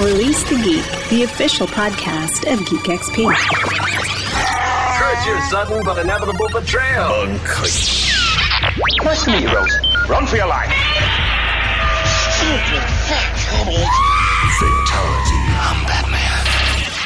Release the Geek, the official podcast of Geek XP. Curse your sudden but inevitable betrayal. Nice to meet you, Rose. Run for your life.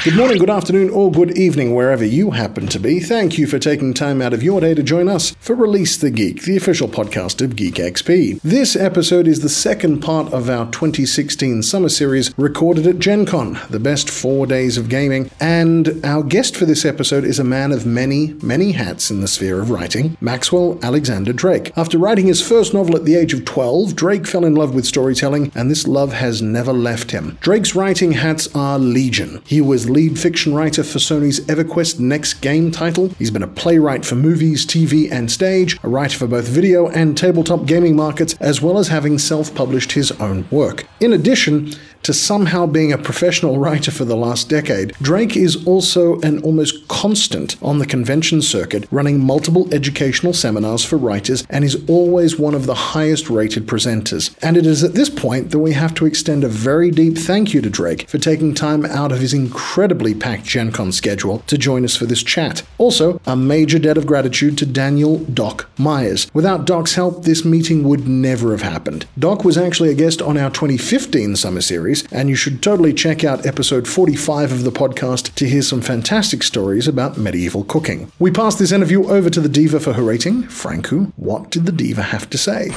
Good morning, good afternoon, or good evening, wherever you happen to be. Thank you for taking time out of your day to join us for Release the Geek, the official podcast of Geek XP. This episode is the second part of our 2016 summer series recorded at Gen Con, the best four days of gaming. And our guest for this episode is a man of many, many hats in the sphere of writing, Maxwell Alexander Drake. After writing his first novel at the age of 12, Drake fell in love with storytelling, and this love has never left him. Drake's writing hats are legion. He was lead fiction writer for Sony's EverQuest Next Game title. He's been a playwright for movies, TV, and stage, a writer for both video and tabletop gaming markets, as well as having self published his own work. In addition, to somehow being a professional writer for the last decade, Drake is also an almost constant on the convention circuit, running multiple educational seminars for writers and is always one of the highest rated presenters. And it is at this point that we have to extend a very deep thank you to Drake for taking time out of his incredibly packed Gen Con schedule to join us for this chat. Also, a major debt of gratitude to Daniel Doc Myers. Without Doc's help, this meeting would never have happened. Doc was actually a guest on our 2015 summer series, and you should totally check out episode 45 of the podcast to hear some fantastic stories about medieval cooking. We pass this interview over to the diva for her rating. Franku, what did the diva have to say?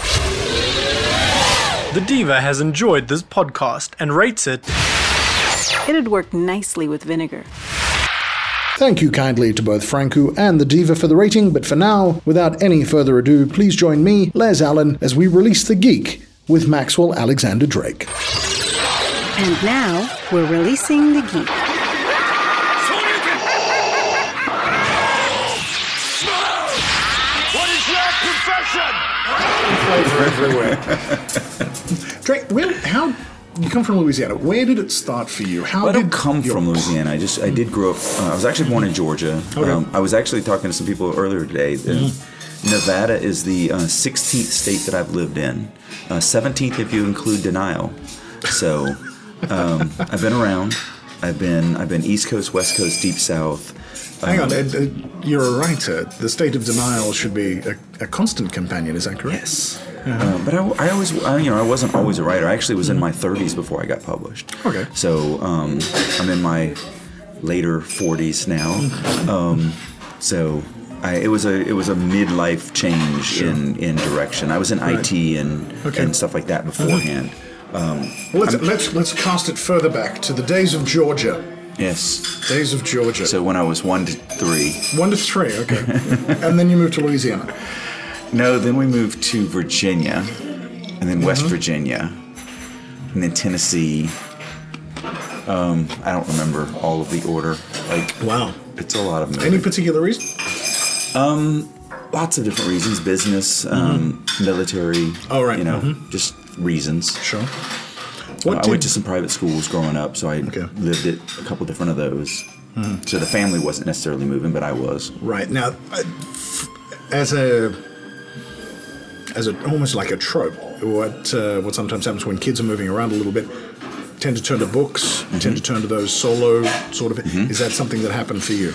The Diva has enjoyed this podcast and rates it. It'd work nicely with vinegar. Thank you kindly to both Franku and the Diva for the rating, but for now, without any further ado, please join me, Les Allen, as we release The Geek with Maxwell Alexander Drake. And now, we're releasing the geek. What is your confession? everywhere. Drake, where, how you come from Louisiana? Where did it start for you? How Well, I did don't come your- from Louisiana. I just I did grow up. Uh, I was actually born in Georgia. Okay. Um, I was actually talking to some people earlier today. Mm-hmm. Nevada is the uh, 16th state that I've lived in. Uh, 17th if you include denial. So um, I've been around. I've been I've been East Coast, West Coast, Deep South. Hang on, Um, uh, you're a writer. The state of denial should be a, a constant companion. Is that correct? Yes. Uh, but I, I always, I, you know, I wasn't always a writer. I actually was in my 30s before I got published. Okay. So um, I'm in my later 40s now. Um, so I, it was a it was a midlife change in, in direction. I was in IT and Okay. and stuff like that beforehand. Well, let's, let's let's cast it further back to the days of Georgia. Yes. Days of Georgia. So when I was one to three. one to three, okay, and then you moved to Louisiana. No, then we moved to Virginia, and then West Mm-hmm. Virginia, and then Tennessee. Um, I don't remember all of the order. Like, Wow. it's a lot of moving. Any particular reason? Um, lots of different reasons: business, um, military. Mm-hmm. Oh, right. You know, Mhm. just reasons. Sure. Uh, I went to some private schools growing up, so I Okay. Mm-hmm. lived at a couple different of those. So the family wasn't necessarily moving, but I was. right now, as a as a almost like a trope, what uh, what sometimes happens when kids are moving around a little bit, tend to turn to books, Mm-hmm. tend to turn to those solo sort of. Is that something that happened for you?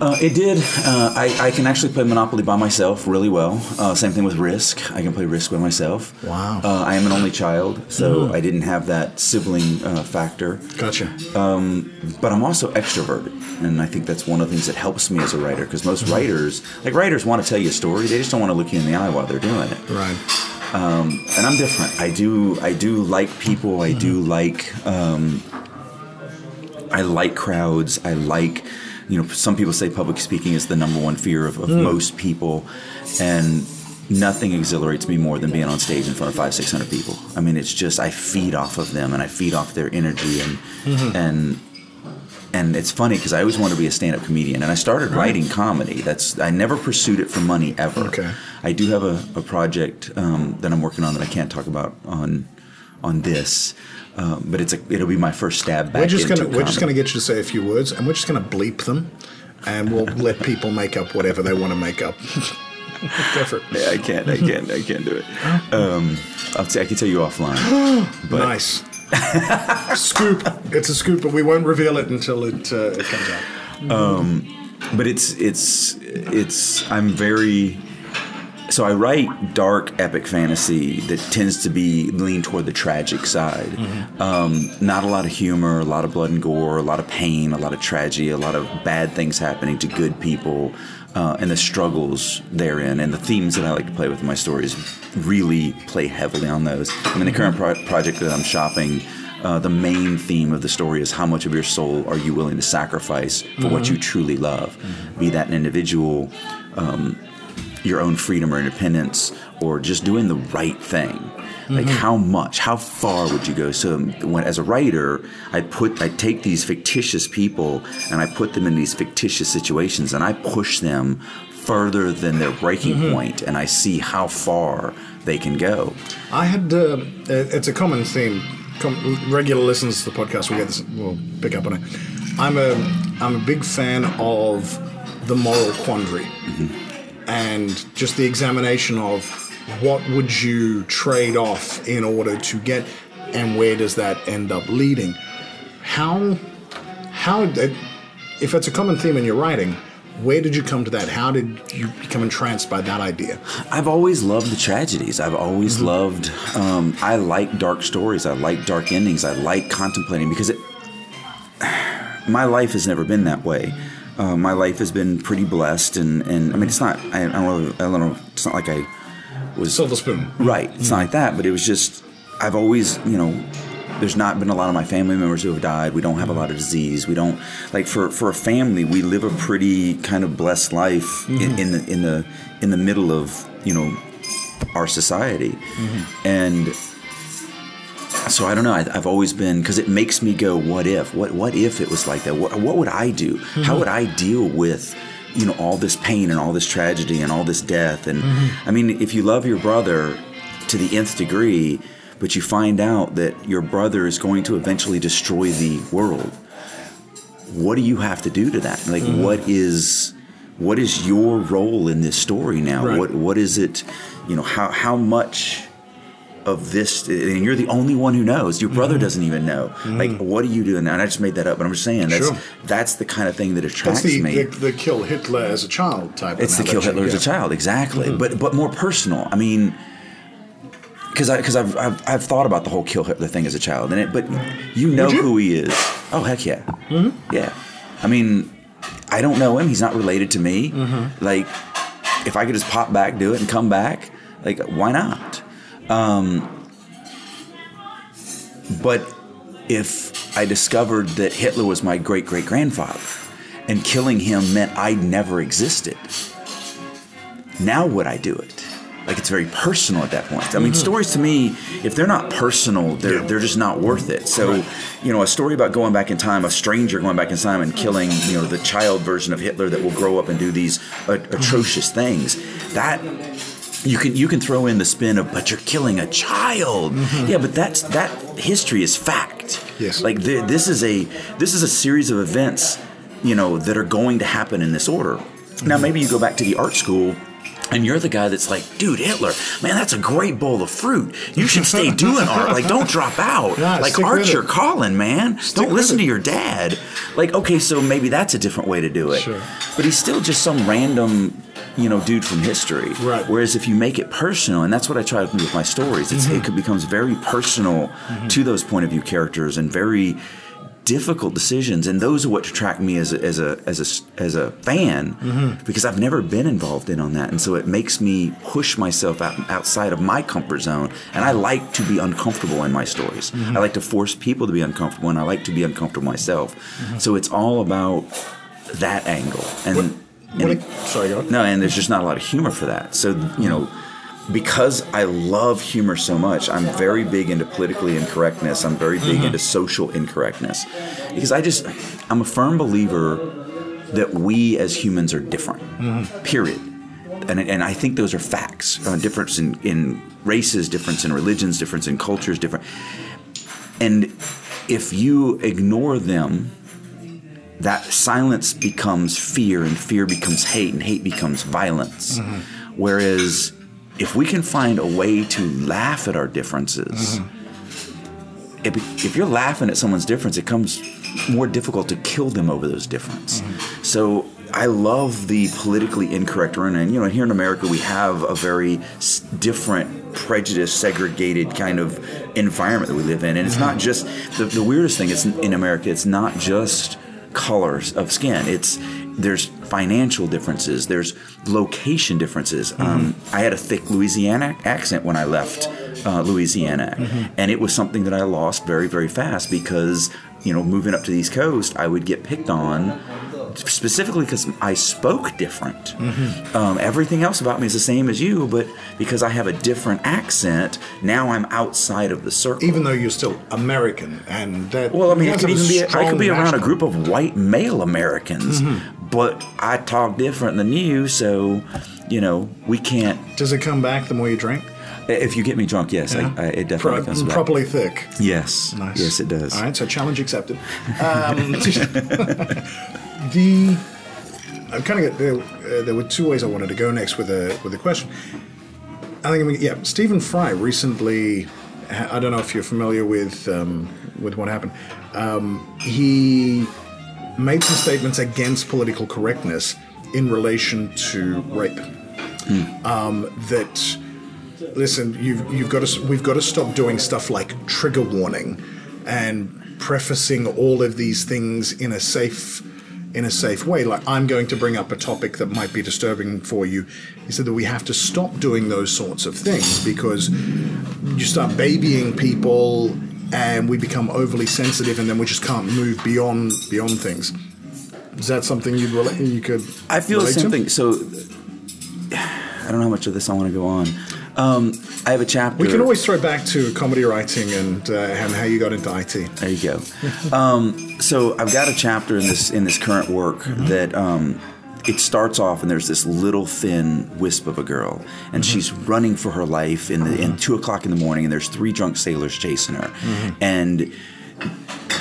Uh, it did. Uh, I, I can actually play Monopoly by myself really well. Uh, same thing with Risk. I can play Risk by myself. Wow. Uh, I am an only child, so I didn't have that sibling uh, factor. Gotcha. But I'm also extroverted, and I think that's one of the things that helps me as a writer. Because most writers, like writers, want to tell you a story. They just don't want to look you in the eye while they're doing it. right. And I'm different. I do. I do like people. I do like. Um, I like crowds. I like. You know, some people say public speaking is the number one fear of, of most people, and nothing exhilarates me more than being on stage in front of five, six hundred people. I mean, it's just I feed off of them and I feed off their energy and and and it's funny because I always wanted to be a stand-up comedian, and I started writing comedy. That's I never pursued it for money ever. Okay. I do have a, a project um, that I'm working on that I can't talk about on on this, um, but it's a it'll be my first stab back We're just gonna we're just gonna get you to say a few words, and we're just gonna bleep them, and we'll let people make up whatever they want to make up. Go for it. Yeah, I can't, I can't, I can't do it. Um, I'll t- I can tell you offline. But, nice. scoop. It's a scoop, but we won't reveal it until it uh, it comes out. but it's it's it's I'm very so I write dark epic fantasy that tends to be lean toward the tragic side. Um, not a lot of humor, a lot of blood and gore, a lot of pain, a lot of tragedy, a lot of bad things happening to good people, uh, and the struggles therein, and the themes that I like to play with in my stories really play heavily on those. I mean, the current pro- project that I'm shopping. Uh, the main theme of the story is how much of your soul are you willing to sacrifice for what you truly love, be that an individual, um, your own freedom or independence or just doing the right thing like mm-hmm. how much how far would you go so um, when as a writer i put i take these fictitious people and i put them in these fictitious situations and i push them further than their breaking mm-hmm. point, and i see how far they can go I had uh, it's a common theme. Com- regular listeners to the podcast will get this. Will pick up on it. I'm a I'm a big fan of the moral quandary mm-hmm. And just the examination of what would you trade off in order to get, and where does that end up leading? How how did- if it's a common theme in your writing. Where did you come to that? How did you become entranced by that idea? I've always loved the tragedies. I've always Mm-hmm. loved. Um, I like dark stories. I like dark endings. I like contemplating because it. My life has never been that way. Uh, my life has been pretty blessed, and, and I mean, it's not. I, I don't know. I don't know. It's not like I was Silver spoon. Right. It's not like that, but it was just I've always, you know, there's not been a lot of my family members who have died. We don't have a lot of disease. We don't like for for a family, we live a pretty kind of blessed life in, in the in the in the middle of, you know, our society. And so I don't know. I, I've always been because it makes me go, "What if? What what if it was like that? What, what would I do? How mm-hmm. would I deal with, you know, all this pain and all this tragedy and all this death? And mm-hmm. I mean, if you love your brother to the nth degree, but you find out that your brother is going to eventually destroy the world, what do you have to do to that? Like, mm-hmm. what is what is your role in this story now? Right. What what is it? You know, how how much of this and you're the only one who knows your brother mm-hmm. doesn't even know mm-hmm. like what are you doing and i just made that up but i'm just saying that's Sure. that's the kind of thing that attracts the, me the, the kill Hitler as a child type. Of thing. It's the kill hitler as a child exactly mm-hmm. but but more personal i mean because I because I've, I've I've thought about the whole kill Hitler thing as a child, and it. But you know who he is. Oh heck yeah, yeah. I mean, I don't know him. He's not related to me. Like, if I could just pop back, do it, and come back, like why not? Um, but if I discovered that Hitler was my great great grandfather, and killing him meant I'd never existed, now would I do it? Like it's very personal at that point. I mean, stories to me, if they're not personal, they're Yeah. they're just not worth it. So, you know, a story about going back in time, a stranger going back in time and killing, you know, the child version of Hitler that will grow up and do these uh, atrocious things. That you can you can throw in the spin of, but you're killing a child. Mm-hmm. Yeah, but that's that history is fact. Yes. Like th- this is a this is a series of events, you know, that are going to happen in this order. Now mm-hmm. maybe you go back to the art school. And you're the guy that's like, dude, Hitler, man, that's a great bowl of fruit. You should stay doing art. Like, don't drop out. Yeah, like, stick art's your calling, man. don't listen it. to your dad. Like, okay, so maybe that's a different way to do it. Sure. But he's still just some random, you know, dude from history. Right. Whereas if you make it personal, and that's what I try to do with my stories, it's, Mm-hmm. it becomes very personal to those point of view characters and very difficult decisions, and those are what attract me as a, as a as a as a fan Mm-hmm. because I've never been involved in on that, and so it makes me push myself out, outside of my comfort zone, and I like to be uncomfortable in my stories. Mm-hmm. I like to force people to be uncomfortable, and I like to be uncomfortable myself. Mm-hmm. So it's all about that angle, and, and sorry, go on. no, and there's just not a lot of humor for that. So, you know, because I love humor so much, I'm very big into politically incorrectness. I'm very big into social incorrectness. Because I just, I'm a firm believer that we as humans are different, period. And, and I think those are facts. Uh, difference in, in races, difference in religions, difference in cultures, different. And if you ignore them, that silence becomes fear and fear becomes hate and hate becomes violence. Mm-hmm. Whereas if we can find a way to laugh at our differences mm-hmm. if, if you're laughing at someone's difference, it comes more difficult to kill them over those difference. Mm-hmm. So I love the politically incorrect run, and you know, here in America we have a very s- different, prejudice, segregated kind of environment that we live in, and it's not just the, the weirdest thing. It's in America. It's not just colors of skin. It's there's financial differences. There's location differences. Um, I had a thick Louisiana accent when I left uh, Louisiana, and it was something that I lost very very fast because you know moving up to the East Coast, I would get picked on specifically because I spoke different. Um, everything else about me is the same as you, but because I have a different accent, now I'm outside of the circle. Even though you're still American, and that Well, I mean, could even be I could be around a group of white male Americans, but I talk different than you, so you know we can't. Does it come back the more you drink? If you get me drunk, yes, Yeah. I, I, it definitely Pro- comes back. properly thick. Yes, Nice. yes, it does. All right, so challenge accepted. Um, the I'm kind of there. Uh, there were two ways I wanted to go next with a with a question. I think I mean, yeah, Stephen Fry recently. I don't know if you're familiar with um, with what happened. Um, he made some statements against political correctness in relation to rape. Um, that listen, you've you've got to we've got to stop doing stuff like trigger warning and prefacing all of these things in a safe in a safe way. Like I'm going to bring up a topic that might be disturbing for you. He said that we have to stop doing those sorts of things because you start babying people and we become overly sensitive and then we just can't move beyond beyond things. Is that something you'd relate, you could? I feel the same to? thing. So I don't know how much of this I want to go on. Um, I have a chapter. We can always throw back to comedy writing and uh, and how you got into IT. There you go. um, so I've got a chapter in this in this current work that um, it starts off and there's this little thin wisp of a girl and she's running for her life in the in two o'clock in the morning and there's three drunk sailors chasing her and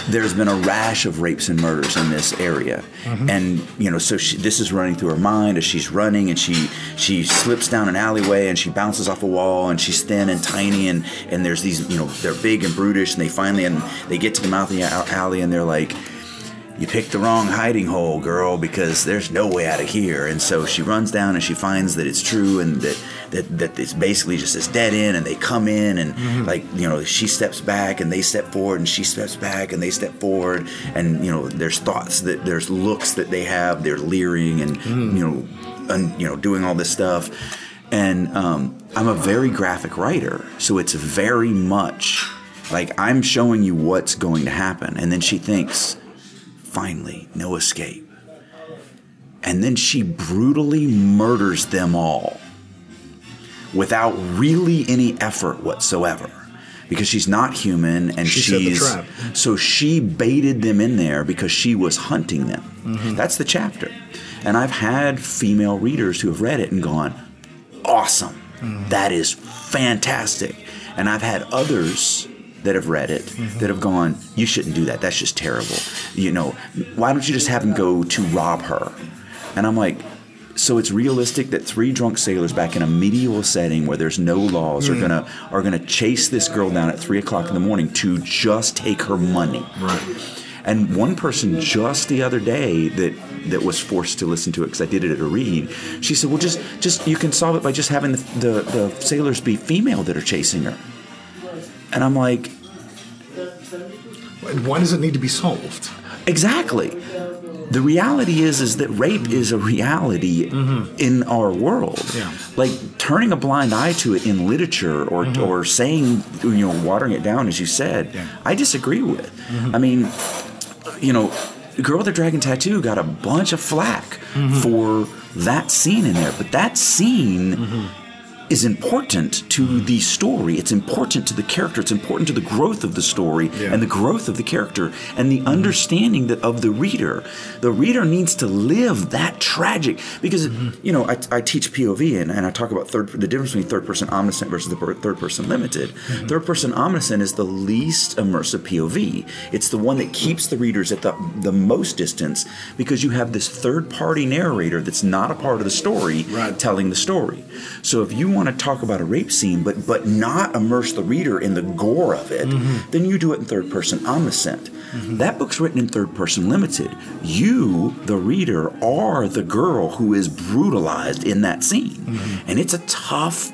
there's been a rash of rapes and murders in this area, mm-hmm. and you know, so she, this is running through her mind as she's running, and she she slips down an alleyway, and she bounces off a wall, and she's thin and tiny, and and there's these, you know, they're big and brutish, and they finally and they get to the mouth of the alley, and they're like. You picked the wrong hiding hole, girl, because there's no way out of here. And so she runs down and she finds that it's true and that, that, that it's basically just this dead end. And they come in and, like, you know, she steps back and they step forward and she steps back and they step forward. And, you know, there's thoughts that there's looks that they have. They're leering and, you know, and you know, doing all this stuff. And um, I'm a very graphic writer. So it's very much like I'm showing you what's going to happen. And then she thinks, finally, no escape. And then she brutally murders them all without really any effort whatsoever. Because she's not human and She she's so she baited them in there because she was hunting them. Mm-hmm. That's the chapter. And I've had female readers who have read it and gone, awesome. Mm-hmm. That is fantastic. And I've had others that have read it Mm-hmm. that have gone, you shouldn't do that. That's just terrible. You know, why don't you just have him go to rob her? And I'm like, so it's realistic that three drunk sailors back in a medieval setting where there's no laws Mm. are gonna are gonna chase this girl down at three o'clock in the morning to just take her money. Right. And one person just the other day that that was forced to listen to it because I did it at a read. She said, "Well, just just you can solve it by just having the, the the sailors be female that are chasing her." And I'm like, And why does it need to be solved? exactly. The reality is is that rape is a reality mm-hmm. in our world. Yeah. Like turning a blind eye to it in literature or mm-hmm. or saying you know watering it down as you said, Yeah. I disagree with. Mm-hmm. I mean, you know, Girl with the Dragon Tattoo got a bunch of flack for that scene in there, but that scene is important to the story. It's important to the character. It's important to the growth of the story Yeah. and the growth of the character and the understanding that of the reader. The reader needs to live that tragic because mm-hmm. you know I, I teach POV and, and I talk about third the difference between third person omniscient versus the third person limited. Mm-hmm. Third person omniscient is the least immersive POV. It's the one that keeps the readers at the the most distance because you have this third party narrator that's not a part of the story Right. telling the story. So if you want to talk about a rape scene, but but not immerse the reader in the gore of it, mm-hmm. then you do it in third person omniscient. Mm-hmm. That book's written in third person limited. You, the reader, are the girl who is brutalized in that scene, mm-hmm. and it's a tough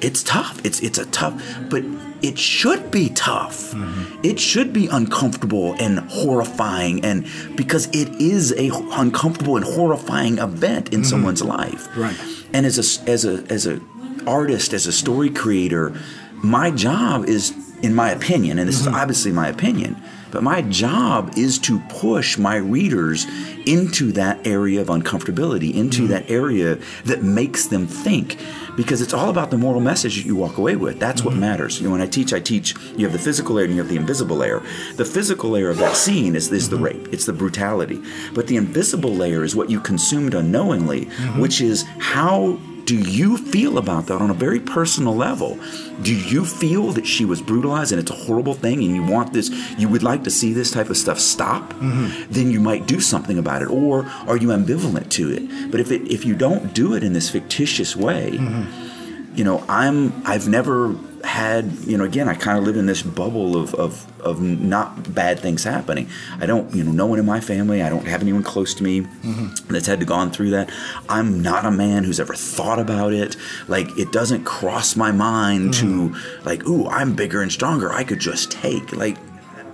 it's tough. It's it's a tough, but it should be tough. It should be uncomfortable and horrifying, and because it is a uncomfortable and horrifying event in someone's life. Right. And as a as a as a artist, as a story creator, my job is, in my opinion, and this is mm-hmm. obviously my opinion, but my job is to push my readers into that area of uncomfortability, into mm-hmm. that area that makes them think. Because it's all about the moral message that you walk away with. That's what mm-hmm. matters. You know, when I teach, I teach you have the physical layer and you have the invisible layer. The physical layer of that scene is, is the rape, it's the brutality. But the invisible layer is what you consumed unknowingly, which is how do you feel about that on a very personal level? Do you feel that she was brutalized and it's a horrible thing and you want this, you would like to see this type of stuff stop? Mm-hmm. Then you might do something about it. Or are you ambivalent to it? But if it if you don't do it in this fictitious way, mm-hmm. you know, I'm I've never had, you know, again, I kind of live in this bubble of, of of not bad things happening. I don't, you know, no one in my family, I don't have anyone close to me mm-hmm. that's had to gone through that. I'm not a man who's ever thought about it. Like it doesn't cross my mind to mm-hmm. like, ooh, I'm bigger and stronger. I could just take. Like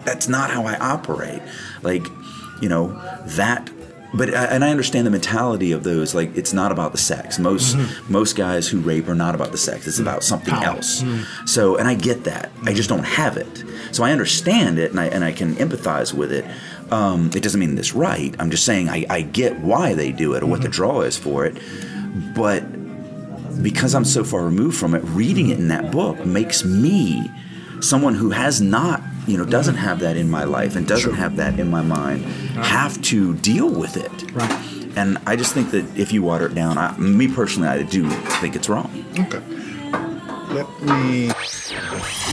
that's not how I operate. Like, you know, that but I- and I understand the mentality of those. Like, it's not about the sex. Most mm-hmm. most guys who rape are not about the sex. It's about something else. Mm-hmm. So, and I get that. I just don't have it. So I understand it, and I and I can empathize with it. Um, it doesn't mean it's right. I'm just saying I, I get why they do it or what the mm-hmm. draw is for it. But because I'm so far removed from it, reading it in that book makes me someone who has not, you know, doesn't have that in my life and doesn't have that in my mind, have to deal with it. Right. And I just think that if you water it down, I, me personally, I do think it's wrong. Okay. Let me.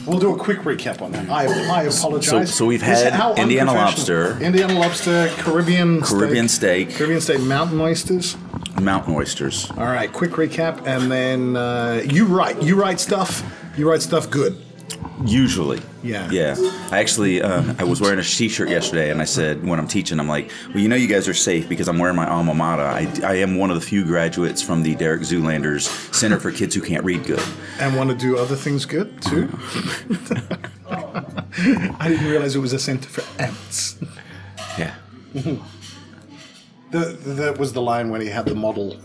We'll do a quick recap on that. I, I apologize. So- so we've had Indiana lobster. Indiana lobster, Caribbean Caribbean steak, steak. Caribbean steak, mountain oysters. Mountain oysters. All right, quick recap, and then uh, you write. You write stuff. You write stuff good. Usually. Yeah. Yeah. I actually, uh, I was wearing a t-shirt yesterday, and I said when I'm teaching, I'm like, well, you know, you guys are safe because I'm wearing my alma mater. I, I am one of the few graduates from the Derek Zoolander's Center for Kids Who Can't Read Good. And want to do other things good too. I didn't realize it was a center for ants. Yeah. The, that was the line when he had the model.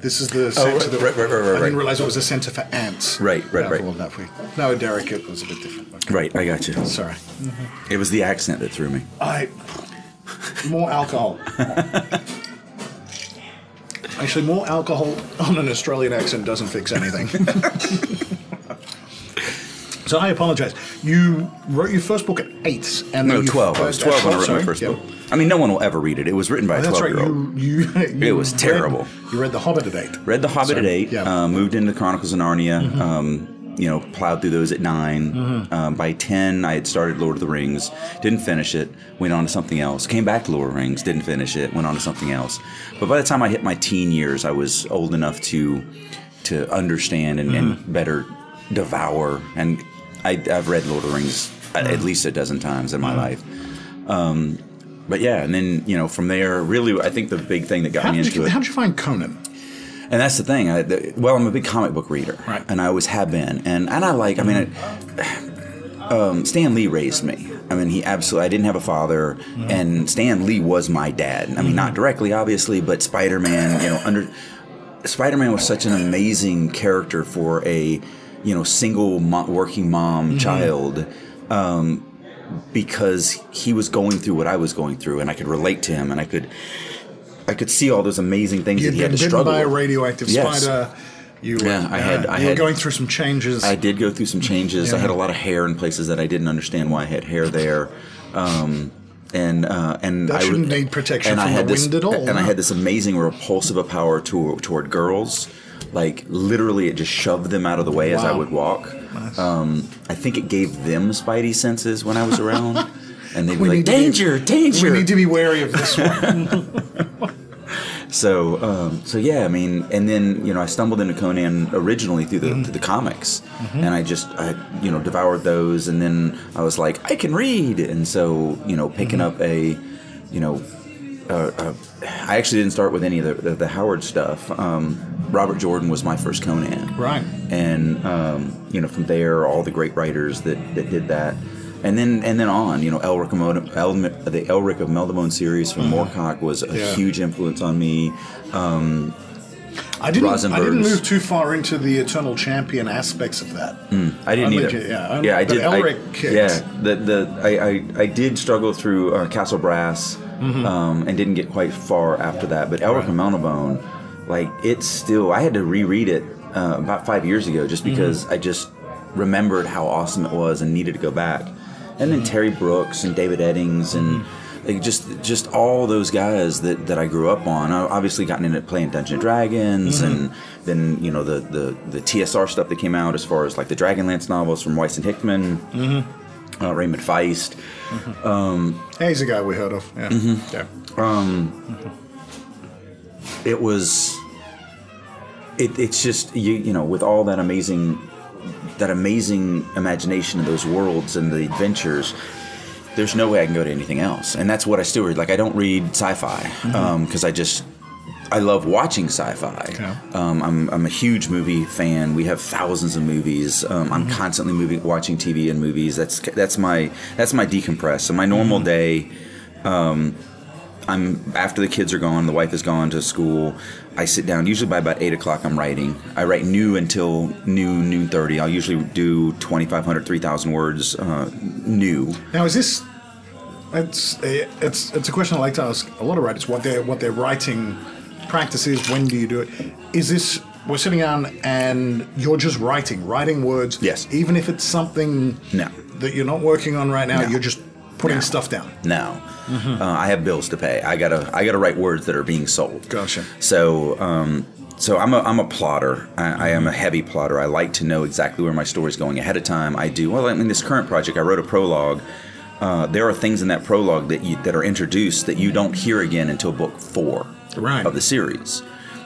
This is the center. Oh, right, that- right, right, right, I didn't realize it was a center for ants. Right, right, right. well, way. No, Derek, it was a bit different. Okay. Right. I got you. Sorry. Mm-hmm. It was the accent that threw me. I more alcohol. Actually, more alcohol on an Australian accent doesn't fix anything. so I apologize. You wrote your first book at eight, and No, then you 12. I was 12 when I wrote sorry. my first Yeah. book. I mean, no one will ever read it. It was written by a That's 12 right. year old. You, you, you was read- terrible. you read The Hobbit at eight. Read The Hobbit Sorry. at eight. Yeah. Mm-hmm. Uh, moved into Chronicles of Narnia. Um, you know, plowed through those at 9 Mm-hmm. Um, by ten, I had started Lord of the Rings. Didn't finish it. Went on to something else. Came back to Lord of the Rings. Didn't finish it. Went on to something else. But by the time I hit my teen years, I was old enough to to understand and, Mm-hmm. and better devour. And I, I've read Lord of the Rings at, at mm. least a dozen times in my mm. life. Um, but yeah, and then you know from there, really, I think the big thing that got How me into you, it. how did you find Conan? And that's the thing. I, the, well, I'm a big comic book reader, Right. and I always have been. And and I like. I mean, mm. I, um, Stan Lee raised me. I mean, he absolutely. I didn't have a father, and Stan Lee was my dad. I mean, not directly, obviously, but Spider Man. You know, under Spider Man was such an amazing character for a you know single mo- working mom child. Um, because he was going through what I was going through, and I could relate to him, and I could, I could see all those amazing things You'd that he had to struggle by a with. radioactive Yes. spider. You were, Yeah, I had- uh, I you were had- going through some changes. I did go through some changes. I had a lot of hair in places that I didn't understand why I had hair there. Um, and uh, and That I shouldn't re- need protection and I from had the this, wind at all, And I had this amazing repulsive power to, toward girls. Like literally, it just shoved them out of the way as I would walk. Um, I think it gave them spidey senses when I was around, and they'd be like, to be- "Danger, danger!" We need to be wary of this one. So, um, so yeah, I mean, and then you know, I stumbled into Conan originally through the through the comics, and I just I you know devoured those, and then I was like, I can read, and so you know, picking up a, you know, uh, uh, I actually didn't start with any of the, the, the Howard stuff. Um, Robert Jordan was my first Conan, Right. and um, you know from there all the great writers that, that did that and then and then on you know Elric of El, the Elric of Melniboné series from Moorcock was a. Yeah. huge influence on me I didn't. I didn't move too far into the Eternal Champion aspects of that. I didn't either yeah, I'm- yeah I did I- Elric kicked. yeah the the I, I, I did struggle through uh, Castle Brass Mm-hmm. um, and didn't get quite far after that but Elric of Melniboné like it's still I had to reread it uh, about five years ago just Mm-hmm. because I just remembered how awesome it was and needed to go back and Mm-hmm. then Terry Brooks and David Eddings and like just just all those guys that, that I grew up on. I obviously gotten into playing Dungeons and Dragons Mm-hmm. and then you know the, the the TSR stuff that came out as far as like the Dragonlance novels from Weiss and Hickman, Mm-hmm. uh, Raymond Feist. Yeah, he's a guy we heard of. Yeah. Mm-hmm. yeah. It was it, it's just you you know with all that amazing that amazing imagination of those worlds and the adventures. There's no way I can go to anything else, and that's what I still read. Like I don't read sci-fi because I just I love watching sci-fi. Yeah. Um, I'm, I'm a huge movie fan. We have thousands of movies. Um, I'm constantly movie, watching TV and movies. That's that's my that's my decompress. So my normal day, um, I'm after the kids are gone, the wife is gone to school. I sit down. Usually by about eight o'clock, I'm writing. I write new until noon, noon thirty. I'll usually do 2,500, 3,000 words uh, new. Now, is this? It's it's it's a question I like to ask a lot of writers. What their what their writing practice is. When do you do it? Is this? We're sitting down and you're just writing, writing words. Yes. Even if it's something No. that you're not working on right now, No. you're just putting No. stuff down. now. Uh, I have bills to pay. I gotta I gotta write words that are being sold. Gotcha. So um, so I'm a I'm a plotter. I, I am a heavy plotter. I like to know exactly where my story's going ahead of time. I do well. I mean, this current project, I wrote a prologue. Uh, there are things in that prologue that you that are introduced that you don't hear again until book four Right. of the series.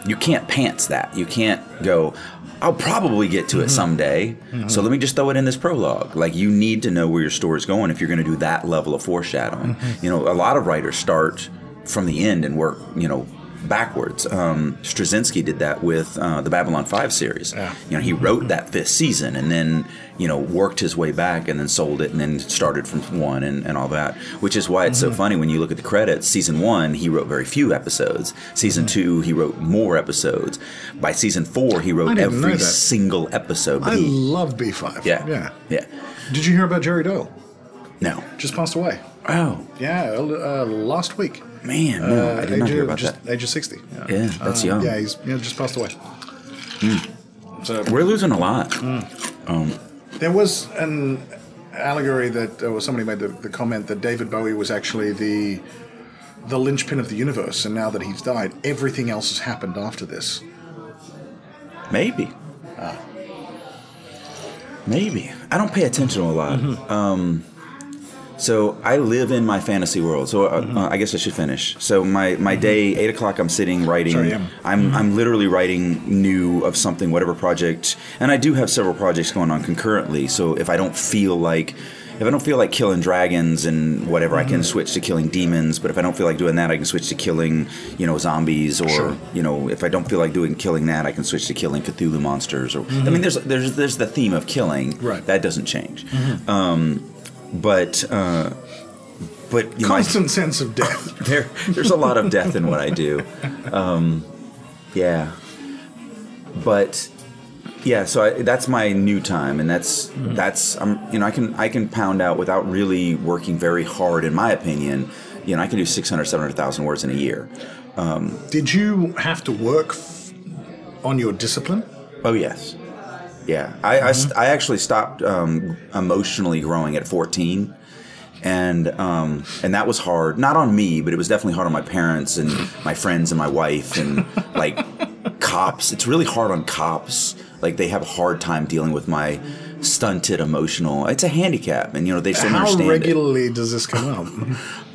You can't pants that. You can't go. I'll probably get to it mm-hmm. someday. So mm-hmm. let me just throw it in this prologue. Like you need to know where your story's going if you're going to do that level of foreshadowing. Mm-hmm. You know, a lot of writers start from the end and work. You know. Backwards. Um, Straczynski did that with uh, the Babylon 5 series. Yeah. You know, he wrote that fifth season and then, you know, worked his way back and then sold it and then started from one and, and all that. Which is why it's so funny when you look at the credits. Season one, he wrote very few episodes. Season two, he wrote more episodes. By season four, he wrote every single episode. I he, love B5. yeah. Yeah. Yeah. Did you hear about Jerry Doyle? No. Just passed away. Oh, Yeah, uh, last week. Man. No, Uh, I did not age hear of- about just, that. Age of 60. Yeah, that's Uh, young. Hmm. Yeah, he's yeah, just passed away. So We're losing a lot. there was an allegory that uh, was somebody made the, the comment that David Bowie was actually the the linchpin of the universe, and now that he's died, everything else has happened after this. Maybe. Ah. Maybe. I don't pay attention a lot. Mm-hmm. Um, so I live in my fantasy world. So uh, Mm-hmm. uh, I guess I should finish. So my, my day, eight o'clock, I'm sitting writing. Sorry, yeah. I'm I'm literally writing new of something, whatever project. And I do have several projects going on concurrently. So if I don't feel like if I don't feel like killing dragons and whatever, I Mm-hmm. can switch to killing demons. But if I don't feel like doing that, I can switch to killing, you know, zombies. Or Sure. you know, if I don't feel like doing killing that, I can switch to killing Cthulhu monsters. Or I mean, there's there's there's the theme of killing. Mm-hmm. Right. Mm-hmm. That doesn't change. Um, but uh, but you know, I- Constant sense of death. there there's a lot of death in what I do. Um, yeah, but yeah, so I, that's my new time, and that's that's I'm you know I can I can pound out without really working very hard, in my opinion. You know, I can do 600, 700,000 words in a year. Did you have to work f- on your discipline? Oh yes, yeah. I I, st- I actually stopped um, emotionally growing at 14, and um, and that was hard. Not on me, but it was definitely hard on my parents and my friends and my wife and like cops. It's really hard on cops. Like they have a hard time dealing with my stunted emotional. It's a handicap, and you know they still How understand it. regularly does this come up?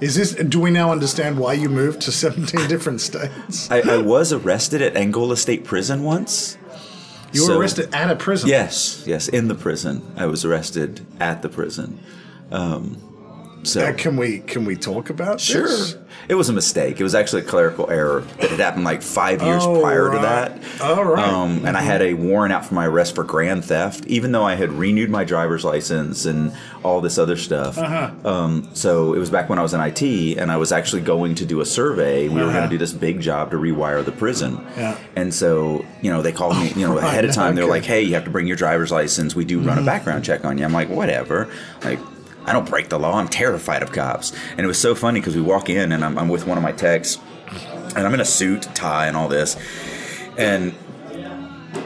Is this? Do we now understand why you moved to 17 different states? I, I was arrested at Angola State Prison once. You were So- arrested at a prison. Yes, yes, in the prison. I was arrested at the prison. Um, so Uh, can we can we talk about Sure. this? It was a mistake. It was actually a clerical error that had happened like five years Oh, prior to right. that. Oh, right. Um, and I had a warrant out for my arrest for grand theft, even though I had renewed my driver's license and all this other stuff. Uh-huh. Um, so it was back when I was in IT, and I was actually going to do a survey. We were Uh-huh. going to do this big job to rewire the prison. Yeah. And so, you know, they called me, you know, ahead of time. They're like, "Hey, you have to bring your driver's license. We do run a background check on you." I'm like, "Whatever." Like. I don't break the law. I'm terrified of cops. And it was so funny because we walk in and I'm, I'm with one of my techs and I'm in a suit, tie, and all this. And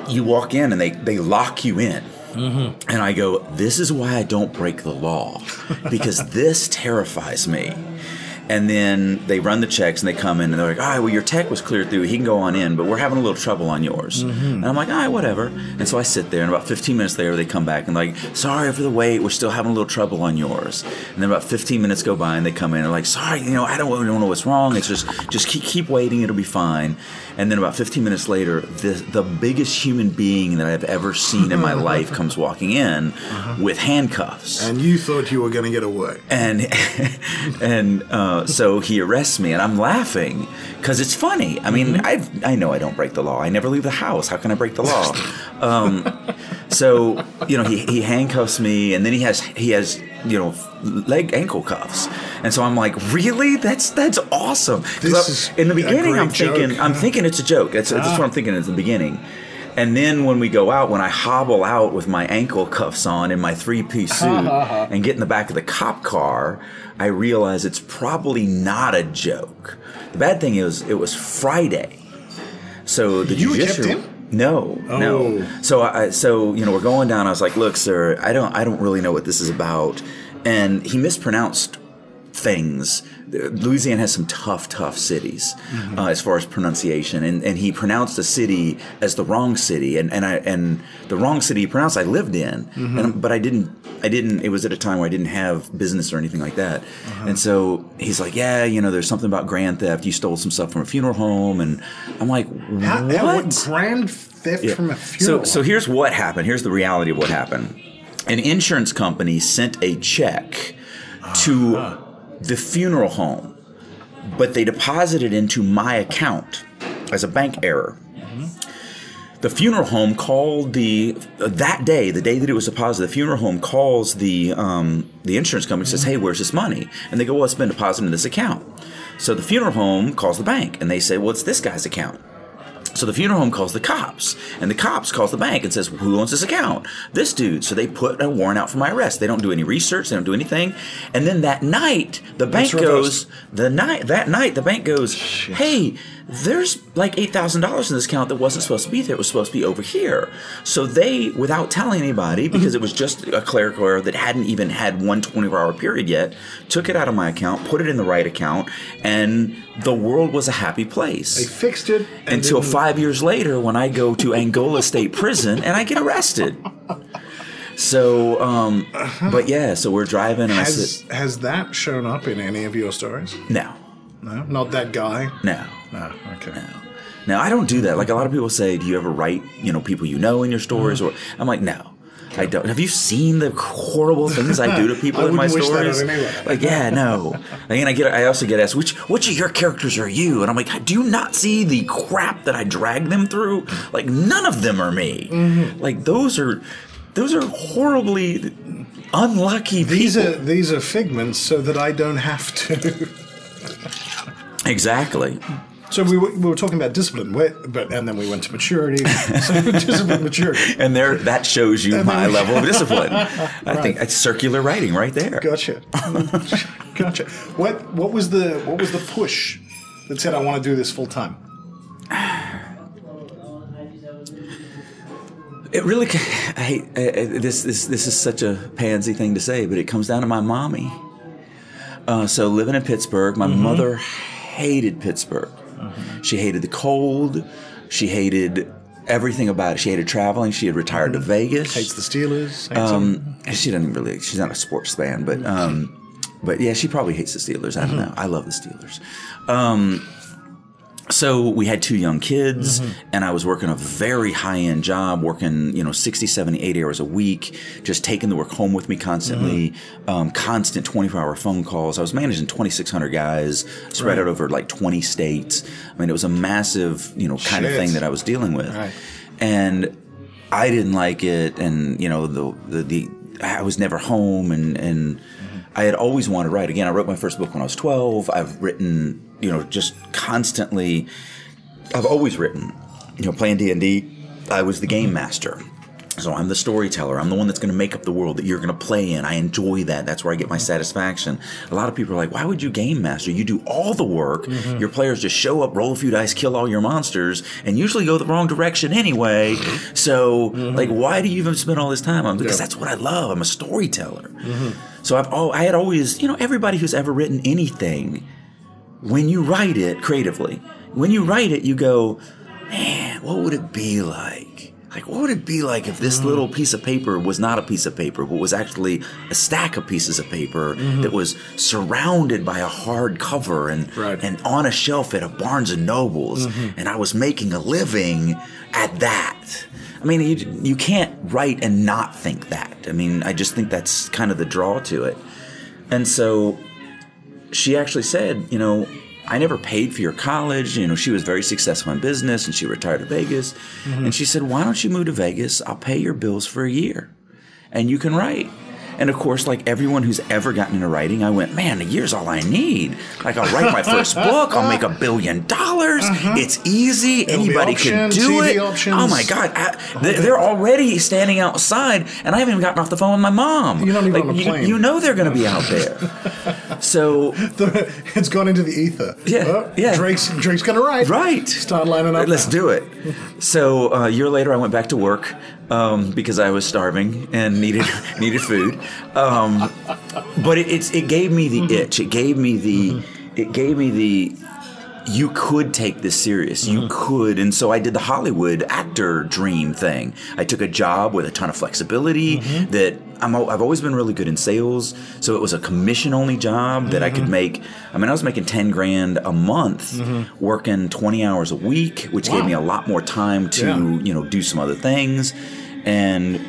you walk in and they, they lock you in. Mm-hmm. And I go, This is why I don't break the law because this terrifies me. And then they run the checks and they come in and they're like, all right, well, your tech was cleared through. He can go on in, but we're having a little trouble on yours. Mm-hmm. And I'm like, all right, whatever. And so I sit there, and about 15 minutes later, they come back and like, sorry for the wait. We're still having a little trouble on yours. And then about 15 minutes go by and they come in and like, sorry, you know, I don't, I don't know what's wrong. It's just, just keep, keep waiting. It'll be fine. And then about 15 minutes later, the, the biggest human being that I've ever seen in my life comes walking in with handcuffs And you thought you were going to get away. and and uh, so he arrests me, and I'm laughing because it's funny. I mean, I I know I don't break the law. I never leave the house. How can I break the law? um, so you know, he, he handcuffs me, and then he has he has you know leg ankle cuffs, and so I'm like, really? That's that's awesome. This is in the beginning, I'm thinking joke. I'm thinking it's a joke. That's, that's what I'm ah. thinking at the beginning. And then when we go out, when I hobble out with my ankle cuffs on in my three piece suit and get in the back of the cop car, I realize it's probably not a joke. The bad thing is, it was Friday. So the You him? No, Oh. no. So I, so you know, we're going down. I was like, "Look, sir, I don't, I don't really know what this is about," and he mispronounced things. Louisiana has some tough, tough cities Mm-hmm. uh, as far as pronunciation, and, and he pronounced the city as the wrong city, and, and I and the wrong city he pronounced I lived in, Mm-hmm. and, but I didn't. I didn't. It was at a time where I didn't have business or anything like that, Uh-huh. and so he's like, "Yeah, you know, there's something about grand theft. You stole some stuff from a funeral home," and I'm like, How, "What?" grand theft Yeah. from a funeral? So, so here's what happened. Here's the reality of what happened. An insurance company sent a check to Uh-huh. The funeral home, but they deposited into my account as a bank error. The funeral home called the that day, the day that it was deposited. The funeral home calls the um, the insurance company, says, "Hey, where's this money?" And they go, "Well, it's been deposited in this account." So the funeral home calls the bank, and they say, "Well, it's this guy's account." So the funeral home calls the cops, and the cops calls the bank and says, "Who owns this account?" This dude. So they put a warrant out for my arrest. They don't do any research. They don't do anything. And then that night, the bank goes. The night that night, the bank goes, "Hey, there's like eight thousand dollars in this account that wasn't supposed to be there. It was supposed to be over here." So they, without telling anybody, because it was just a clerical error that hadn't even had one 24-hour period yet, took it out of my account, put it in the right account, and the world was a happy place they fixed it until didn't- five years later when I go to Angola State Prison and I get arrested. So, um, but yeah, so we're driving and I Has has that shown up in any of your stories? no, No, not that guy. no, No. Okay. no. I don't do that. Like a lot of people say, do you ever write, you know, people you know in your stories? Mm-hmm. Or I'm like, no. I don't. Have you seen the horrible things I do to people in my stories? Like, yeah, no. And I get, I also get asked, which, which of your characters are you? And I'm like, do you not see the crap that I drag them through? Like, none of them are me. Mm-hmm. Like, those are, those are horribly unlucky people. These are these are figments, so that I don't have to. exactly. So we were, we were talking about discipline, but and then we went to maturity. So discipline, maturity. And there, that shows you And my we- level of discipline. I think it's circular writing right there. Gotcha. gotcha. What what was the what was the push that said I want to do this full time? It really, I hate uh, this. This this is such a pansy thing to say, but it comes down to my mommy. Uh, so living in Pittsburgh, my Mm-hmm. mother hated Pittsburgh. She hated the cold. She hated everything about it. She hated traveling. She had retired to Vegas. Mm-hmm. Hates the Steelers. Hates Um, she doesn't really. She's not a sports fan, but um, but yeah, she probably hates the Steelers. I don't know. I love the Steelers. Um, so we had two young kids mm-hmm. and i was working a very high-end job working you know 60 70 80 hours a week just taking the work home with me constantly mm-hmm. um, constant 24-hour phone calls. I was managing 2600 guys spread out over like 20 states. I mean it was a massive you know kind of thing that i was dealing with. Right. and i didn't like it and you know the the, the i was never home and and mm-hmm. I had always wanted to write. Again, I wrote my first book when I was 12. I've written, you know, just constantly. I've always written. You know, playing D&D, I was the game master. So I'm the storyteller. I'm the one that's going to make up the world that you're going to play in. I enjoy that. That's where I get my satisfaction. A lot of people are like, "Why would you game master? You do all the work. Mm-hmm. Your players just show up, roll a few dice, kill all your monsters, and usually go the wrong direction anyway. Mm-hmm. So, like, why do you even spend all this time? I'm because Yeah. that's what I love. I'm a storyteller. Mm-hmm. So I've all I had always, you know, everybody who's ever written anything, when you write it creatively, when you write it, you go, man, what would it be like? Like, what would it be like if this mm. little piece of paper was not a piece of paper, but was actually a stack of pieces of paper mm-hmm. that was surrounded by a hard cover and Right. and on a shelf at a Barnes and Nobles, mm-hmm. and I was making a living at that. I mean, you you can't write and not think that. I mean, I just think that's kind of the draw to it. And so she actually said, you know, I never paid for your college. You know, she was very successful in business and she retired to Vegas. Mm-hmm. And she said, why don't you move to Vegas? I'll pay your bills for a year and you can write. And of course, like everyone who's ever gotten into writing, I went, man, a year's all I need. Like, I'll write my first book. I'll make a billion dollars. It's easy. Be Anybody can do TV it. options. Oh my God. I, they- they're already standing outside, and I haven't even gotten off the phone with my mom. You're not even Like, on a you- plane. You know they're going to be out there. so it's gone into the ether. Yeah, Oh, yeah. Drake's Drake's gonna write. Right. Start lining up. Let's do it. So uh, a year later, I went back to work um, because I was starving and needed needed food. Um, but it, it's, it gave me the Mm-hmm. itch. It gave me the it gave me the you could take this serious. You could. And so I did the Hollywood actor dream thing. I took a job with a ton of flexibility that I'm, I've always been really good in sales. So it was a commission only job that I could mm-hmm. make. I mean, I was making 10 grand a month mm-hmm. working 20 hours a week, which gave me a lot more time to, Yeah. you know, do some other things. And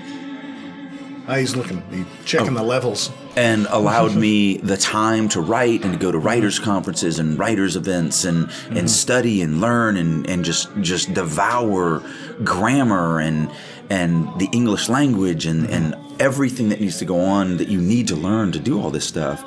Ah, he's looking. He's checking Oh. the levels. and allowed me the time to write and to go to mm-hmm. writers conferences and writers events and and study and learn and and just just devour grammar and and the English language and and everything that needs to go on that you need to learn to do all this stuff.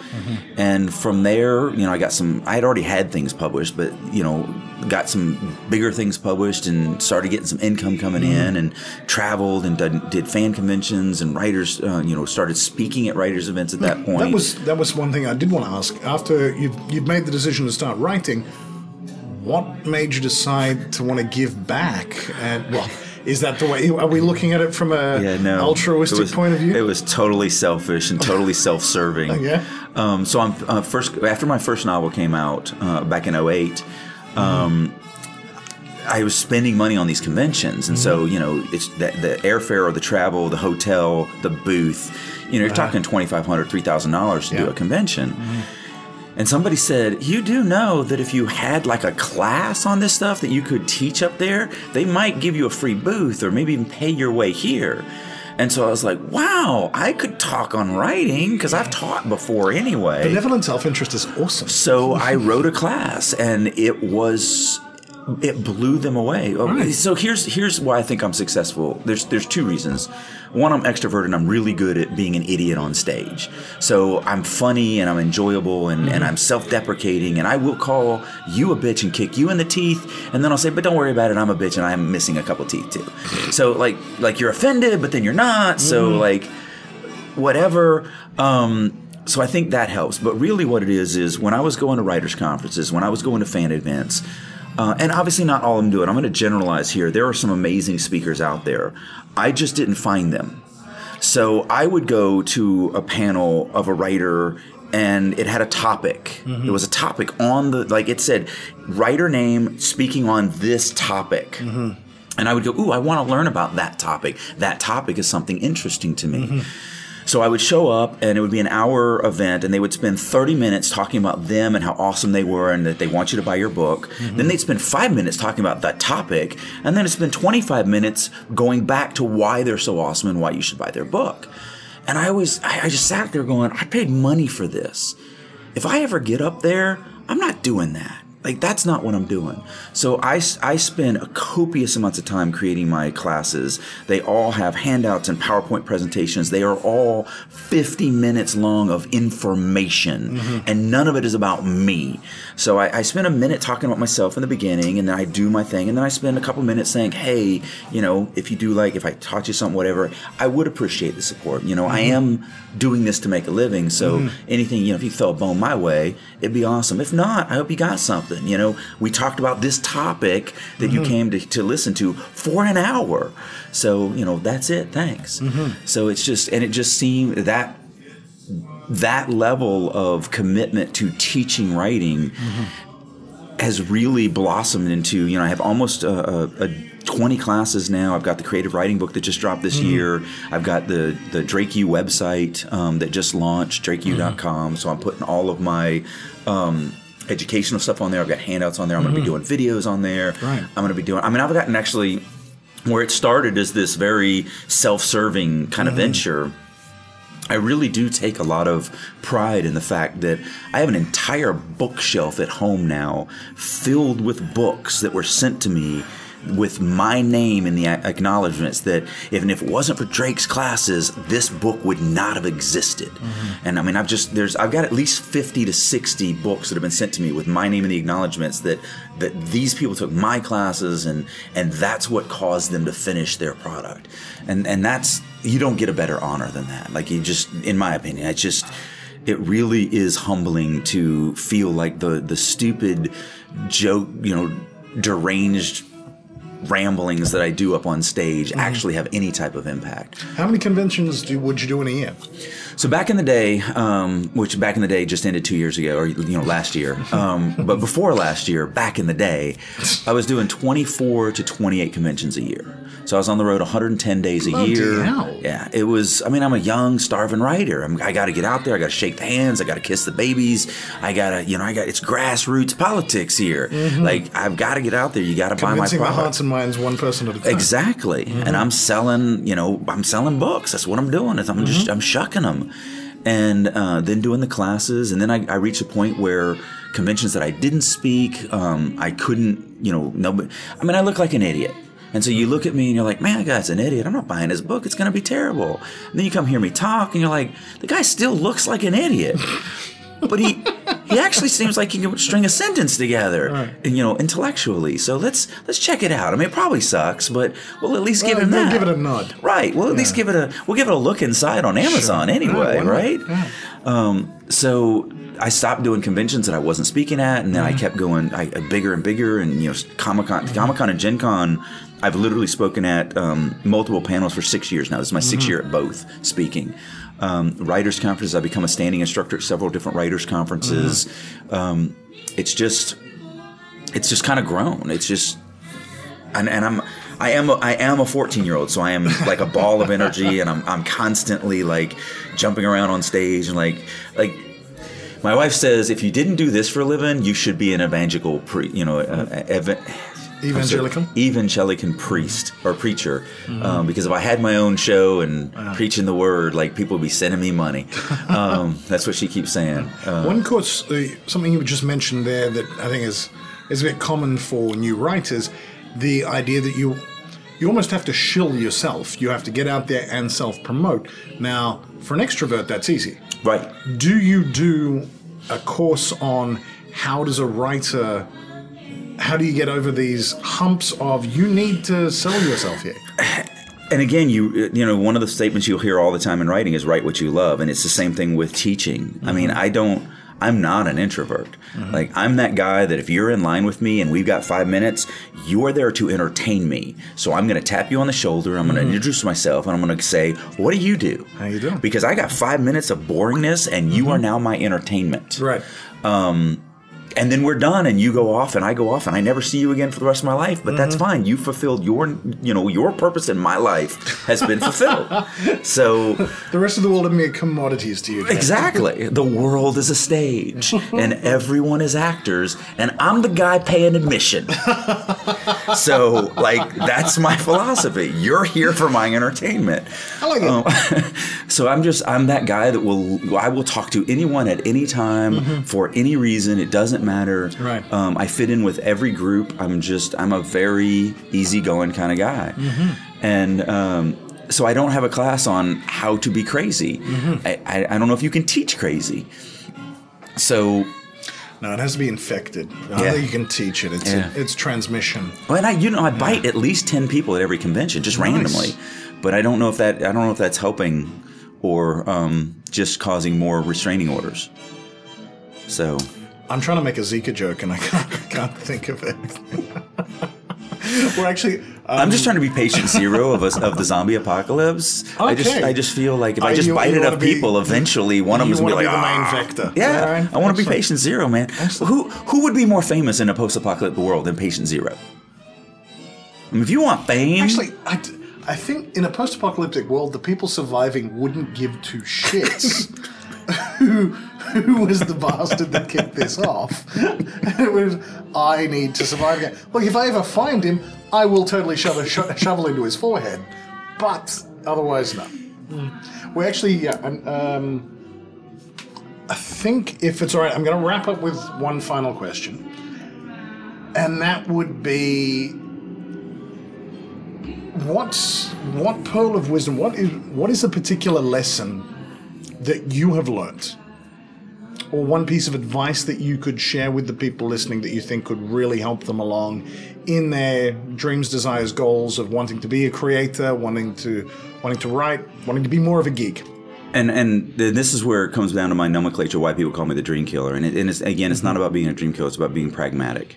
And from there, you know, I got some I had already had things published, but you know, got some bigger things published and started getting some income coming in and traveled and did, did fan conventions and writers uh, you know started speaking at writers events at that point That was that was one thing I did want to ask. After you've, you'd made the decision to start writing, what made you decide to want to give back? And well, is that the way? Are we looking at it from a yeah, no. altruistic was- point of view? It was totally selfish and totally self-serving. yeah? Um, so I'm uh, first after my first novel came out uh, back in 08, um, I was spending money on these conventions, and so you know it's the, the airfare or the travel, the hotel, the booth. You know, you're talking twenty five hundred, three thousand dollars to do a convention. And somebody said, You do know that if you had like a class on this stuff that you could teach up there, they might give you a free booth or maybe even pay your way here. And so I was like, Wow, I could talk on writing because I've taught before anyway. Benevolent self-interest is awesome. So I wrote a class, and it was it blew them away. Right. So here's here's why I think I'm successful. There's there's two reasons. One, I'm extroverted. I'm really good at being an idiot on stage. So I'm funny and I'm enjoyable and, and I'm self-deprecating and I will call you a bitch and kick you in the teeth and then I'll say, but don't worry about it. I'm a bitch and I'm missing a couple teeth too. So like like you're offended, but then you're not. So like whatever. Um, so I think that helps. But really, what it is is when I was going to writers' conferences, when I was going to fan events, uh, and obviously not all of them do it. I'm going to generalize here. There are some amazing speakers out there. I just didn't find them. So I would go to a panel of a writer and it had a topic. Mm-hmm. It was a topic on the like it said writer name speaking on this topic. Mm-hmm. And I would go, "Ooh, I want to learn about that topic. That topic is something interesting to me." Mm-hmm. So I would show up and it would be an hour event and they would spend 30 minutes talking about them and how awesome they were and that they want you to buy your book. Mm-hmm. Then they'd spend five minutes talking about that topic and then it'd spend 25 minutes going back to why they're so awesome and why you should buy their book. And I always, I, I just sat there going, I paid money for this. If I ever get up there, I'm not doing that. Like that's not what I'm doing. So I, I spend a copious amounts of time creating my classes. They all have handouts and PowerPoint presentations. They are all 50 minutes long of information, mm-hmm. and none of it is about me. So I, I spend a minute talking about myself in the beginning, and then I do my thing, and then I spend a couple minutes saying, "Hey, you know, if you do like, if I taught you something, whatever, I would appreciate the support. You know, I mm-hmm. am doing this to make a living, so mm-hmm. anything, you know, if you throw a bone my way, it'd be awesome. If not, I hope you got something. You know, we talked about this topic that you mm-hmm. came to, to listen to for an hour. So, you know, that's it. Thanks. Mm-hmm. So it's just, and it just seemed that that level of commitment to teaching writing mm-hmm. has really blossomed into you know I have almost a, a, a 20 classes now. I've got the creative writing book that just dropped this year. I've got the the DrakeU website um, that just launched drakeu.com. So I'm putting all of my um, educational stuff on there. I've got handouts on there. I'm going to be mm-hmm. doing videos on there. Right. I'm going to be doing. I mean, I've gotten actually where it started as this very self-serving kind of mm-hmm. venture. I really do take a lot of pride in the fact that I have an entire bookshelf at home now filled with books that were sent to me with my name in the acknowledgments that and if it wasn't for Drake's classes, this book would not have existed. Mm-hmm. And I mean, I've just, there's, I've got at least 50 to 60 books that have been sent to me with my name in the acknowledgments that, that these people took my classes and, and that's what caused them to finish their product. And, and that's, you don't get a better honor than that. Like you just, in my opinion, it's just, it really is humbling to feel like the the stupid joke, you know, deranged ramblings that I do up on stage actually have any type of impact. How many conventions do would you do in a year? So back in the day, um, which back in the day just ended two years ago, or you know last year, um, but before last year, back in the day, I was doing 24 to 28 conventions a year. So I was on the road 110 days a Bloody year. hell. Yeah, it was. I mean, I'm a young, starving writer. I'm, I got to get out there. I got to shake the hands. I got to kiss the babies. I got to, you know, I got. It's grassroots politics here. Like I've got to get out there. You got to buy my product. hearts and minds one person at a time. Exactly. And I'm selling, you know, I'm selling books. That's what I'm doing. Is I'm just I'm shucking them, and uh, then doing the classes, and then I, I reached a point where conventions that I didn't speak, um, I couldn't, you know, nobody. I mean, I look like an idiot. And so you look at me and you're like, man, that guy's an idiot. I'm not buying his book. It's going to be terrible. And then you come hear me talk and you're like, the guy still looks like an idiot. but he he actually seems like he can string a sentence together, and, you know, intellectually. So let's let's check it out. I mean, it probably sucks, but we'll at least give him that. give it a nod. Right. We'll at least give it a we'll give it a look inside on Amazon anyway, why not? right? Um, so I stopped doing conventions that I wasn't speaking at, and then Mm-hmm. I kept going I, bigger and bigger, and you know, Comic Con, Comic Con, and Gen Con. I've literally spoken at um, multiple panels for six years now. This is my Mm-hmm. sixth year at both speaking. Um, writers conferences. I've become a standing instructor at several different writers conferences. Mm-hmm. Um, it's just, it's just kind of grown. It's just and, and I'm I am a, I am a 14 year old, so I am like a ball of energy, and I'm I'm constantly like jumping around on stage and like like. My wife says, if you didn't do this for a living, you should be an evangelical, pre, you know, uh, ev- Evangelical? Evangelical priest or preacher. Um, because if I had my own show and preaching the word, like people would be sending me money. Um, that's what she keeps saying. Uh, One course, uh, something you just mentioned there that I think is is a bit common for new writers, the idea that you you almost have to shill yourself. You have to get out there and self promote. Now, for an extrovert, that's easy. right. Do you do a course on how does a writer how do you get over these humps of you need to sell yourself here? and again you you know one of the statements you'll hear all the time in writing is write what you love and it's the same thing with teaching. I mean mm-hmm. i don't i'm not an introvert. Mm-hmm. Like i'm that guy that if you're in line with me and we've got five minutes you're there to entertain me. So i'm going to tap you on the shoulder i'm going to mm-hmm. introduce myself and i'm going to say what do you do? How you doing? because i got five minutes of boringness and you are now my entertainment. Right. Um, and then we're done and you go off and I go off and I never see you again for the rest of my life but that's fine you fulfilled your you know your purpose in my life has been fulfilled so The rest of the world are mere commodities to you. Jack. exactly the world is a stage and everyone is actors and I'm the guy paying admission so like that's my philosophy you're here for my entertainment I like it. Um, so I'm just I'm that guy that will I will talk to anyone at any time for any reason. It doesn't matter. Right. Um, I fit in with every group. I'm just I'm a very easygoing kind of guy, Mm-hmm. and. Um, so I don't have a class on how to be crazy. Mm-hmm. I, I, I don't know if you can teach crazy. So No, it has to be infected. I don't Yeah. think you can teach it. It's Yeah. it's transmission. Well, and I, you know, I bite at least ten people at every convention, just Nice. randomly. But I don't know if that I don't know if that's helping or um, just causing more restraining orders. So I'm trying to make a Zika joke and I can't, can't think of it. We're actually. Um, I'm just trying to be patient zero of us of the zombie apocalypse. I just I just feel like if I just you- bite you be- people, eventually one of them gonna be like be the main "Ah." vector. Yeah, I want to be patient zero, man. Who who would be more famous in a post-apocalyptic world than patient zero? I mean, if you want fame, Actually, I, I think in a post-apocalyptic world, the people surviving wouldn't give two shits. who who was the bastard that kicked this off? it was I need to survive again. Look, if I ever find him, I will totally shove a sho- shovel into his forehead. But otherwise, no. We actually, yeah, and, um, I think if it's all right, I'm going to wrap up with one final question, and that would be what's what pearl of wisdom what is what is a particular lesson that you have learnt or one piece of advice that you could share with the people listening that you think could really help them along in their dreams desires goals of wanting to be a creator wanting to wanting to write wanting to be more of a geek? And and th- this is where it comes down to my nomenclature why people call me the dream killer. And, it, and it's, again it's not mm-hmm. about being a dream killer it's about being pragmatic.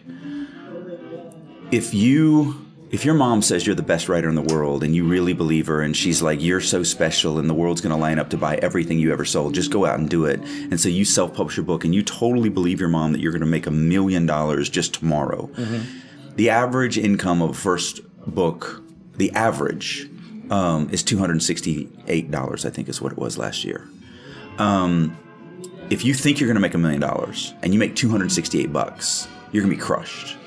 If you if your mom says you're the best writer in the world and you really believe her and she's like you're so special and the world's going to line up to buy everything you ever sold just go out and do it. And so you self-publish your book and you totally believe your mom that you're going to make a million dollars just tomorrow. The average income of a first book the average um, is $268 i think is what it was last year. Um, if you think you're going to make a million dollars and you make 268 bucks you're going to be crushed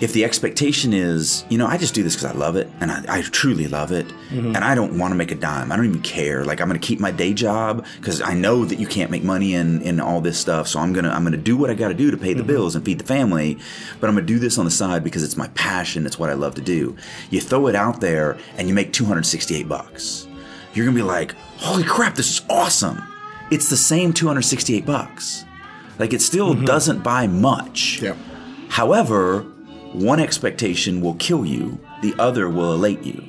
if the expectation is, you know, I just do this because I love it and I, I truly love it mm-hmm. and I don't want to make a dime. I don't even care. Like I'm going to keep my day job because I know that you can't make money in, in all this stuff. So I'm going to, I'm going to do what I got to do to pay the mm-hmm. bills and feed the family. But I'm going to do this on the side because it's my passion. It's what I love to do. You throw it out there and you make 268 bucks. You're going to be like, holy crap, this is awesome. It's the same 268 bucks. Like it still mm-hmm. doesn't buy much. Yep. However, one expectation will kill you, the other will elate you.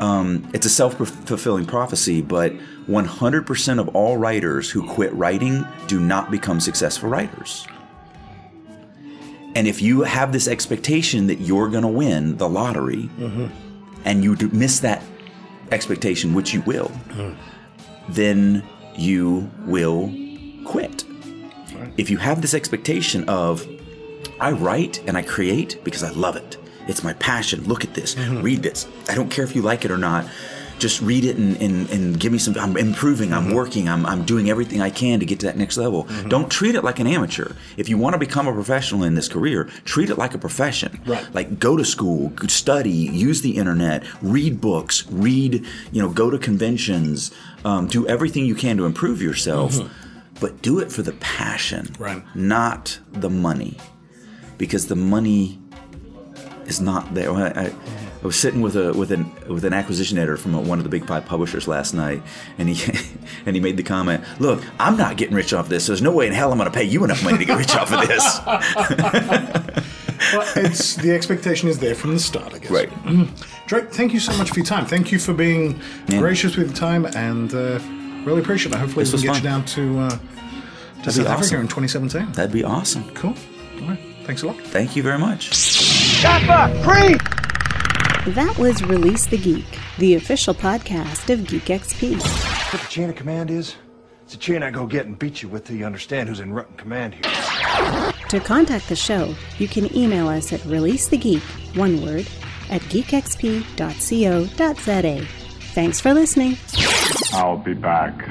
Um, it's a self fulfilling prophecy, but 100% of all writers who quit writing do not become successful writers. And if you have this expectation that you're going to win the lottery and you do miss that expectation, which you will, then you will quit. If you have this expectation of, I write and I create because I love it. It's my passion. Look at this. Mm-hmm. Read this. I don't care if you like it or not. Just read it and, and, and give me some. I'm improving. I'm mm-hmm. working. I'm, I'm doing everything I can to get to that next level. Mm-hmm. Don't treat it like an amateur. If you want to become a professional in this career, treat it like a profession. Right. Like go to school, study, use the internet, read books, read, you know, go to conventions, um, do everything you can to improve yourself, but do it for the passion, Right. not the money because the money is not there. I, I, I was sitting with a with an with an acquisition editor from a, one of the big five publishers last night, and he and he made the comment, "Look, I'm not getting rich off this. There's no way in hell I'm going to pay you enough money to get rich off of this." well, it's the expectation is there from the start i guess Right. drake thank you so much for your time thank you for being gracious with your time and uh, really appreciate it hopefully This we can get you down to uh, to be south africa awesome. in 2017 That'd be awesome. cool all right thanks a lot Thank you very much. That was Release the Geek, the official podcast of Geek XP. What the chain of command is? It's a chain I go get and beat you with till you understand who's in rotten command here. To contact the show, you can email us at releasethegeek, one word, at geekxp.co.za. Thanks for listening. I'll be back.